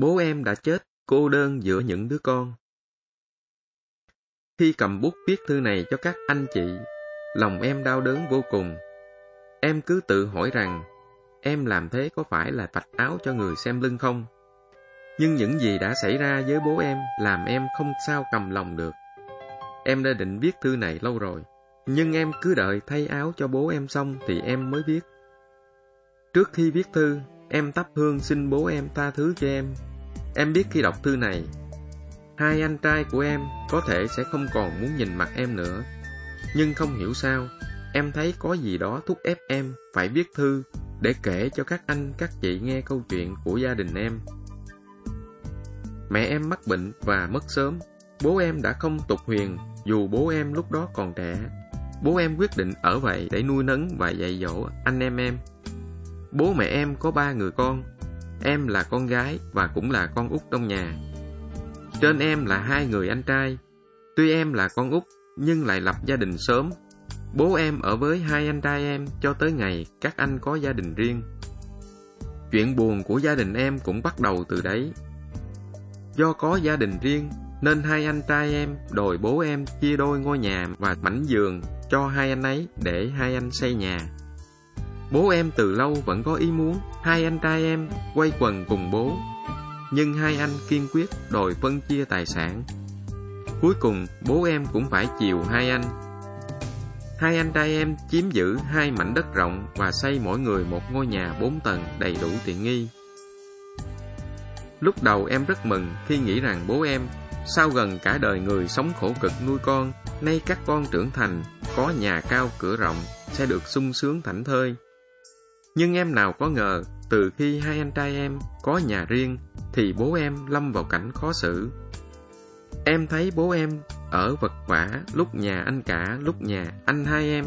bố em đã chết cô đơn giữa những đứa con. Khi cầm bút viết thư này cho các anh chị, lòng em đau đớn vô cùng. Em cứ tự hỏi rằng, em làm thế có phải là vạch áo cho người xem lưng không? Nhưng những gì đã xảy ra với bố em làm em không sao cầm lòng được. Em đã định viết thư này lâu rồi, nhưng em cứ đợi thay áo cho bố em xong thì em mới viết. Trước khi viết thư, em thắp hương xin bố em tha thứ cho em. Em biết khi đọc thư này, hai anh trai của em có thể sẽ không còn muốn nhìn mặt em nữa. Nhưng không hiểu sao, em thấy có gì đó thúc ép em phải viết thư để kể cho các anh các chị nghe câu chuyện của gia đình em. Mẹ em mắc bệnh và mất sớm, bố em đã không tục huyền dù bố em lúc đó còn trẻ. Bố em quyết định ở vậy để nuôi nấng và dạy dỗ anh em em. Bố mẹ em có ba người con, em là con gái và cũng là con út trong nhà. Trên em là hai người anh trai. Tuy em là con út, nhưng lại lập gia đình sớm. Bố em ở với hai anh trai em cho tới ngày các anh có gia đình riêng. Chuyện buồn của gia đình em cũng bắt đầu từ đấy. Do có gia đình riêng, nên hai anh trai em đòi bố em chia đôi ngôi nhà và mảnh giường cho hai anh ấy để hai anh xây nhà. Bố em từ lâu vẫn có ý muốn hai anh trai em quay quần cùng bố, nhưng hai anh kiên quyết đòi phân chia tài sản. Cuối cùng, bố em cũng phải chiều hai anh. Hai anh trai em chiếm giữ hai mảnh đất rộng và xây mỗi người một ngôi nhà bốn tầng đầy đủ tiện nghi. Lúc đầu em rất mừng khi nghĩ rằng bố em, sau gần cả đời người sống khổ cực nuôi con, nay các con trưởng thành, có nhà cao cửa rộng, sẽ được sung sướng thảnh thơi. Nhưng em nào có ngờ, từ khi hai anh trai em có nhà riêng, thì bố em lâm vào cảnh khó xử. Em thấy bố em ở vật vả, lúc nhà anh cả, lúc nhà anh hai em,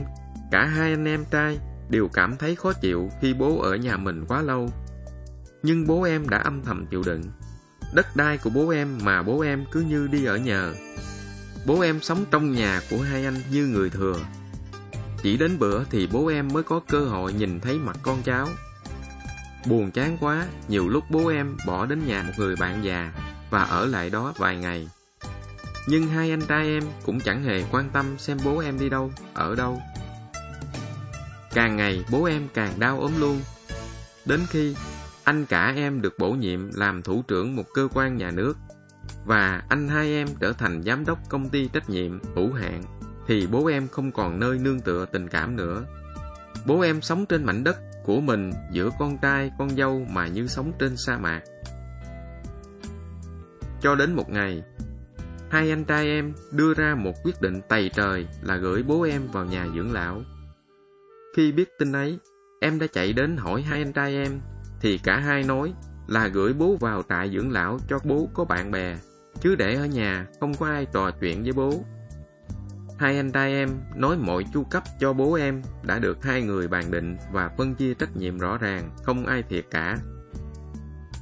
cả hai anh em trai đều cảm thấy khó chịu khi bố ở nhà mình quá lâu. Nhưng bố em đã âm thầm chịu đựng. Đất đai của bố em mà bố em cứ như đi ở nhờ. Bố em sống trong nhà của hai anh như người thừa, chỉ đến bữa thì bố em mới có cơ hội nhìn thấy mặt con cháu. Buồn chán quá, nhiều lúc bố em bỏ đến nhà một người bạn già và ở lại đó vài ngày. Nhưng hai anh trai em cũng chẳng hề quan tâm xem bố em đi đâu, ở đâu. Càng ngày bố em càng đau ốm luôn. Đến khi anh cả em được bổ nhiệm làm thủ trưởng một cơ quan nhà nước và anh hai em trở thành giám đốc công ty trách nhiệm hữu hạn thì bố em không còn nơi nương tựa tình cảm nữa. Bố em sống trên mảnh đất của mình giữa con trai, con dâu mà như sống trên sa mạc. Cho đến một ngày, hai anh trai em đưa ra một quyết định tày trời là gửi bố em vào nhà dưỡng lão. Khi biết tin ấy, em đã chạy đến hỏi hai anh trai em, thì cả hai nói là gửi bố vào trại dưỡng lão cho bố có bạn bè, chứ để ở nhà không có ai trò chuyện với bố. Hai anh trai em nói mọi chu cấp cho bố em đã được hai người bàn định và phân chia trách nhiệm rõ ràng, không ai thiệt cả.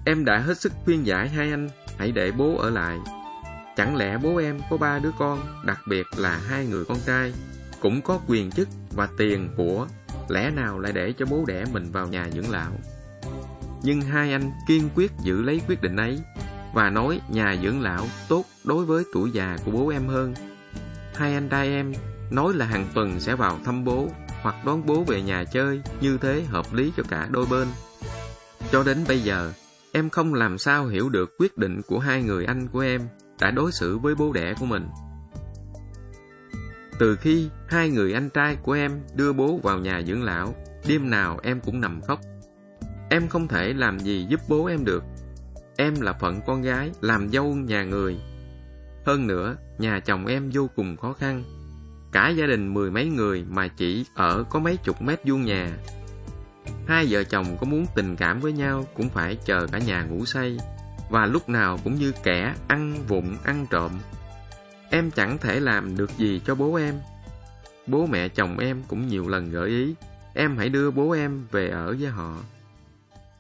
Em đã hết sức khuyên giải hai anh hãy để bố ở lại. Chẳng lẽ bố em có ba đứa con, đặc biệt là hai người con trai, cũng có quyền chức và tiền của, lẽ nào lại để cho bố đẻ mình vào nhà dưỡng lão? Nhưng hai anh kiên quyết giữ lấy quyết định ấy và nói nhà dưỡng lão tốt đối với tuổi già của bố em hơn hai anh trai em nói là hàng tuần sẽ vào thăm bố hoặc đón bố về nhà chơi, như thế hợp lý cho cả đôi bên. Cho đến bây giờ, em không làm sao hiểu được quyết định của hai người anh của em đã đối xử với bố đẻ của mình. Từ khi hai người anh trai của em đưa bố vào nhà dưỡng lão, đêm nào em cũng nằm khóc. Em không thể làm gì giúp bố em được. Em là phận con gái, làm dâu nhà người, hơn nữa, nhà chồng em vô cùng khó khăn. Cả gia đình mười mấy người mà chỉ ở có mấy chục mét vuông nhà. Hai vợ chồng có muốn tình cảm với nhau cũng phải chờ cả nhà ngủ say và lúc nào cũng như kẻ ăn vụng ăn trộm. Em chẳng thể làm được gì cho bố em. Bố mẹ chồng em cũng nhiều lần gợi ý em hãy đưa bố em về ở với họ.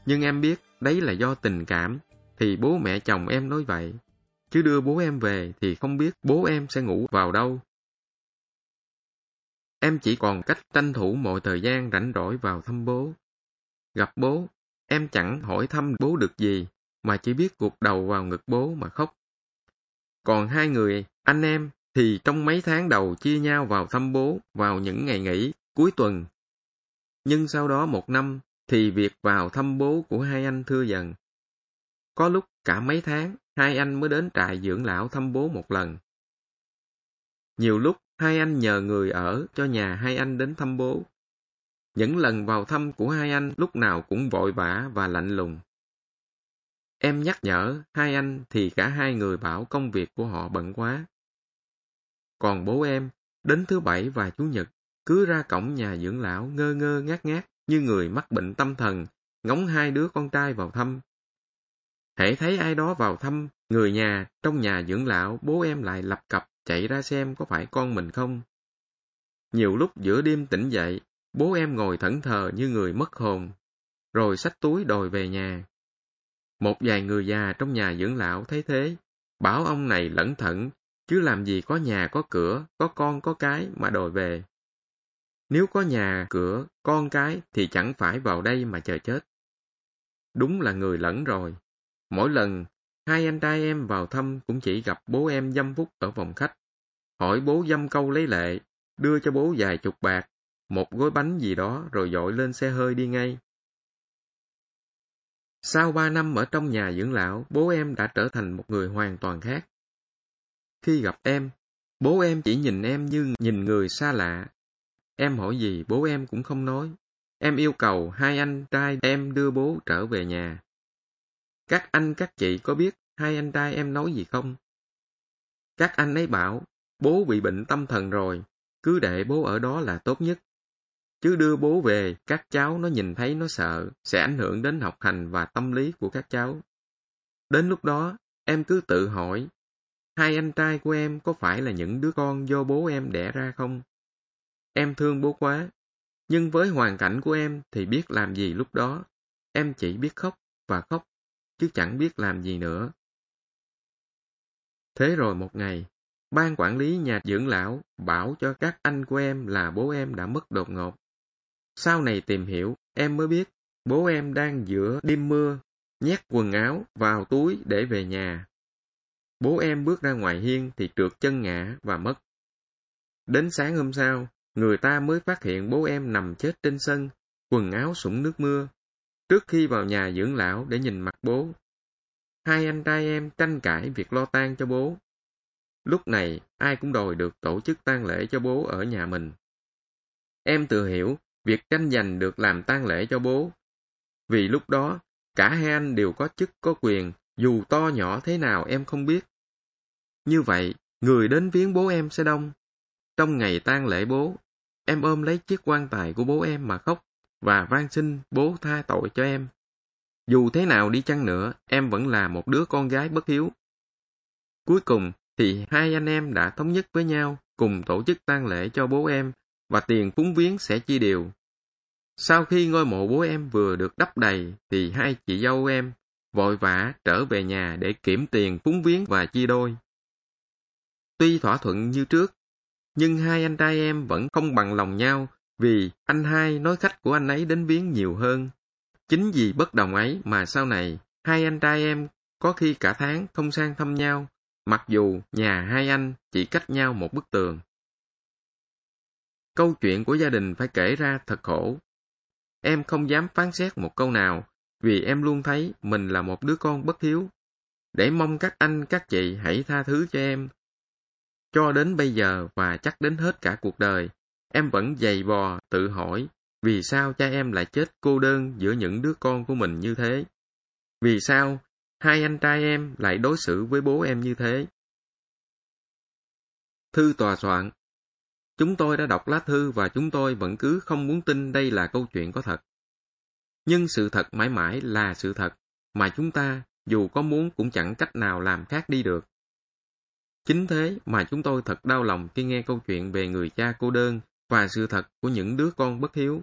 Nhưng em biết đấy là do tình cảm thì bố mẹ chồng em nói vậy chứ đưa bố em về thì không biết bố em sẽ ngủ vào đâu. Em chỉ còn cách tranh thủ mọi thời gian rảnh rỗi vào thăm bố. Gặp bố, em chẳng hỏi thăm bố được gì, mà chỉ biết gục đầu vào ngực bố mà khóc. Còn hai người, anh em, thì trong mấy tháng đầu chia nhau vào thăm bố vào những ngày nghỉ, cuối tuần. Nhưng sau đó một năm thì việc vào thăm bố của hai anh thưa dần. Có lúc cả mấy tháng, hai anh mới đến trại dưỡng lão thăm bố một lần. Nhiều lúc, hai anh nhờ người ở cho nhà hai anh đến thăm bố. Những lần vào thăm của hai anh lúc nào cũng vội vã và lạnh lùng. Em nhắc nhở hai anh thì cả hai người bảo công việc của họ bận quá. Còn bố em, đến thứ bảy và chủ nhật, cứ ra cổng nhà dưỡng lão ngơ ngơ ngát ngát như người mắc bệnh tâm thần, ngóng hai đứa con trai vào thăm. Hãy thấy ai đó vào thăm, người nhà, trong nhà dưỡng lão, bố em lại lập cập chạy ra xem có phải con mình không. Nhiều lúc giữa đêm tỉnh dậy, bố em ngồi thẫn thờ như người mất hồn, rồi xách túi đòi về nhà. Một vài người già trong nhà dưỡng lão thấy thế, bảo ông này lẩn thận, chứ làm gì có nhà có cửa, có con có cái mà đòi về. Nếu có nhà, cửa, con cái thì chẳng phải vào đây mà chờ chết. Đúng là người lẫn rồi. Mỗi lần, hai anh trai em vào thăm cũng chỉ gặp bố em dâm phúc ở phòng khách. Hỏi bố dâm câu lấy lệ, đưa cho bố vài chục bạc, một gói bánh gì đó rồi dội lên xe hơi đi ngay. Sau ba năm ở trong nhà dưỡng lão, bố em đã trở thành một người hoàn toàn khác. Khi gặp em, bố em chỉ nhìn em như nhìn người xa lạ. Em hỏi gì bố em cũng không nói. Em yêu cầu hai anh trai em đưa bố trở về nhà. Các anh các chị có biết hai anh trai em nói gì không? Các anh ấy bảo, bố bị bệnh tâm thần rồi, cứ để bố ở đó là tốt nhất. Chứ đưa bố về, các cháu nó nhìn thấy nó sợ, sẽ ảnh hưởng đến học hành và tâm lý của các cháu. Đến lúc đó, em cứ tự hỏi, hai anh trai của em có phải là những đứa con do bố em đẻ ra không? Em thương bố quá, nhưng với hoàn cảnh của em thì biết làm gì lúc đó. Em chỉ biết khóc và khóc, chứ chẳng biết làm gì nữa. Thế rồi một ngày, ban quản lý nhà dưỡng lão bảo cho các anh của em là bố em đã mất đột ngột. Sau này tìm hiểu, em mới biết bố em đang giữa đêm mưa, nhét quần áo vào túi để về nhà. Bố em bước ra ngoài hiên thì trượt chân ngã và mất. Đến sáng hôm sau, người ta mới phát hiện bố em nằm chết trên sân, quần áo sũng nước mưa. Trước khi vào nhà dưỡng lão để nhìn mặt bố, hai anh trai em tranh cãi việc lo tang cho bố. Lúc này, ai cũng đòi được tổ chức tang lễ cho bố ở nhà mình. Em tự hiểu việc tranh giành được làm tang lễ cho bố. Vì lúc đó, cả hai anh đều có chức có quyền, dù to nhỏ thế nào em không biết. Như vậy, người đến viếng bố em sẽ đông. Trong ngày tang lễ bố, em ôm lấy chiếc quan tài của bố em mà khóc và van xin bố tha tội cho em. Dù thế nào đi chăng nữa, em vẫn là một đứa con gái bất hiếu. Cuối cùng thì hai anh em đã thống nhất với nhau cùng tổ chức tang lễ cho bố em và tiền cúng viếng sẽ chia đều. Sau khi ngôi mộ bố em vừa được đắp đầy thì hai chị dâu em vội vã trở về nhà để kiểm tiền cúng viếng và chia đôi. Tuy thỏa thuận như trước, nhưng hai anh trai em vẫn không bằng lòng nhau vì anh hai nói khách của anh ấy đến viếng nhiều hơn. Chính vì bất đồng ấy mà sau này hai anh trai em có khi cả tháng không sang thăm nhau, mặc dù nhà hai anh chỉ cách nhau một bức tường. Câu chuyện của gia đình phải kể ra thật khổ. Em không dám phán xét một câu nào, vì em luôn thấy mình là một đứa con bất hiếu. Để mong các anh các chị hãy tha thứ cho em. Cho đến bây giờ và chắc đến hết cả cuộc đời, em vẫn dày bò tự hỏi vì sao cha em lại chết cô đơn giữa những đứa con của mình như thế. Vì sao hai anh trai em lại đối xử với bố em như thế? Thư tòa soạn Chúng tôi đã đọc lá thư và chúng tôi vẫn cứ không muốn tin đây là câu chuyện có thật. Nhưng sự thật mãi mãi là sự thật, mà chúng ta, dù có muốn cũng chẳng cách nào làm khác đi được. Chính thế mà chúng tôi thật đau lòng khi nghe câu chuyện về người cha cô đơn và sự thật của những đứa con bất hiếu.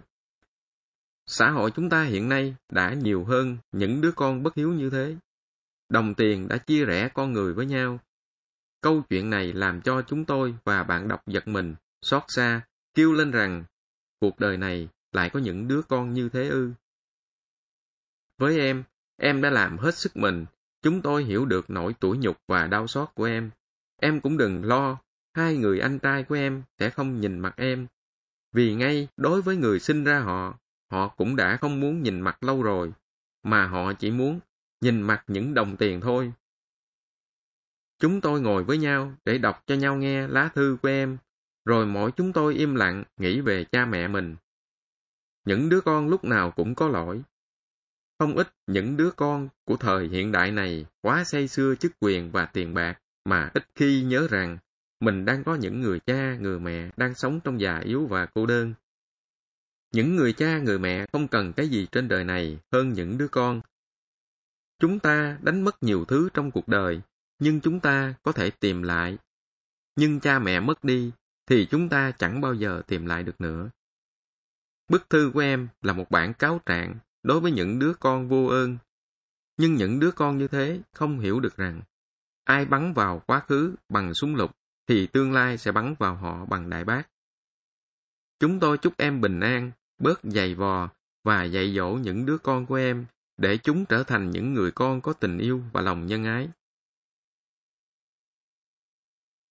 Xã hội chúng ta hiện nay đã nhiều hơn những đứa con bất hiếu như thế. Đồng tiền đã chia rẽ con người với nhau. Câu chuyện này làm cho chúng tôi và bạn đọc giật mình xót xa, kêu lên rằng, cuộc đời này lại có những đứa con như thế ư. Với em, Em đã làm hết sức mình. Chúng tôi hiểu được nỗi tủi nhục và đau xót của em. Em cũng đừng lo, hai người anh trai của em sẽ không nhìn mặt em. Vì ngay đối với người sinh ra họ, họ cũng đã không muốn nhìn mặt lâu rồi, mà họ chỉ muốn nhìn mặt những đồng tiền thôi. Chúng tôi ngồi với nhau để đọc cho nhau nghe lá thư của em, rồi mỗi chúng tôi im lặng nghĩ về cha mẹ mình. Những đứa con lúc nào cũng có lỗi. Không ít những đứa con của thời hiện đại này quá say xưa chức quyền và tiền bạc mà ít khi nhớ rằng mình đang có những người cha, người mẹ đang sống trong già yếu và cô đơn. Những người cha, người mẹ không cần cái gì trên đời này hơn những đứa con. Chúng ta đánh mất nhiều thứ trong cuộc đời, nhưng chúng ta có thể tìm lại. Nhưng cha mẹ mất đi, thì chúng ta chẳng bao giờ tìm lại được nữa. Bức thư của em là một bản cáo trạng đối với những đứa con vô ơn. Nhưng những đứa con như thế không hiểu được rằng ai bắn vào quá khứ bằng súng lục thì tương lai sẽ bắn vào họ bằng đại bác. Chúng tôi chúc em bình an, bớt dày vò và dạy dỗ những đứa con của em để chúng trở thành những người con có tình yêu và lòng nhân ái.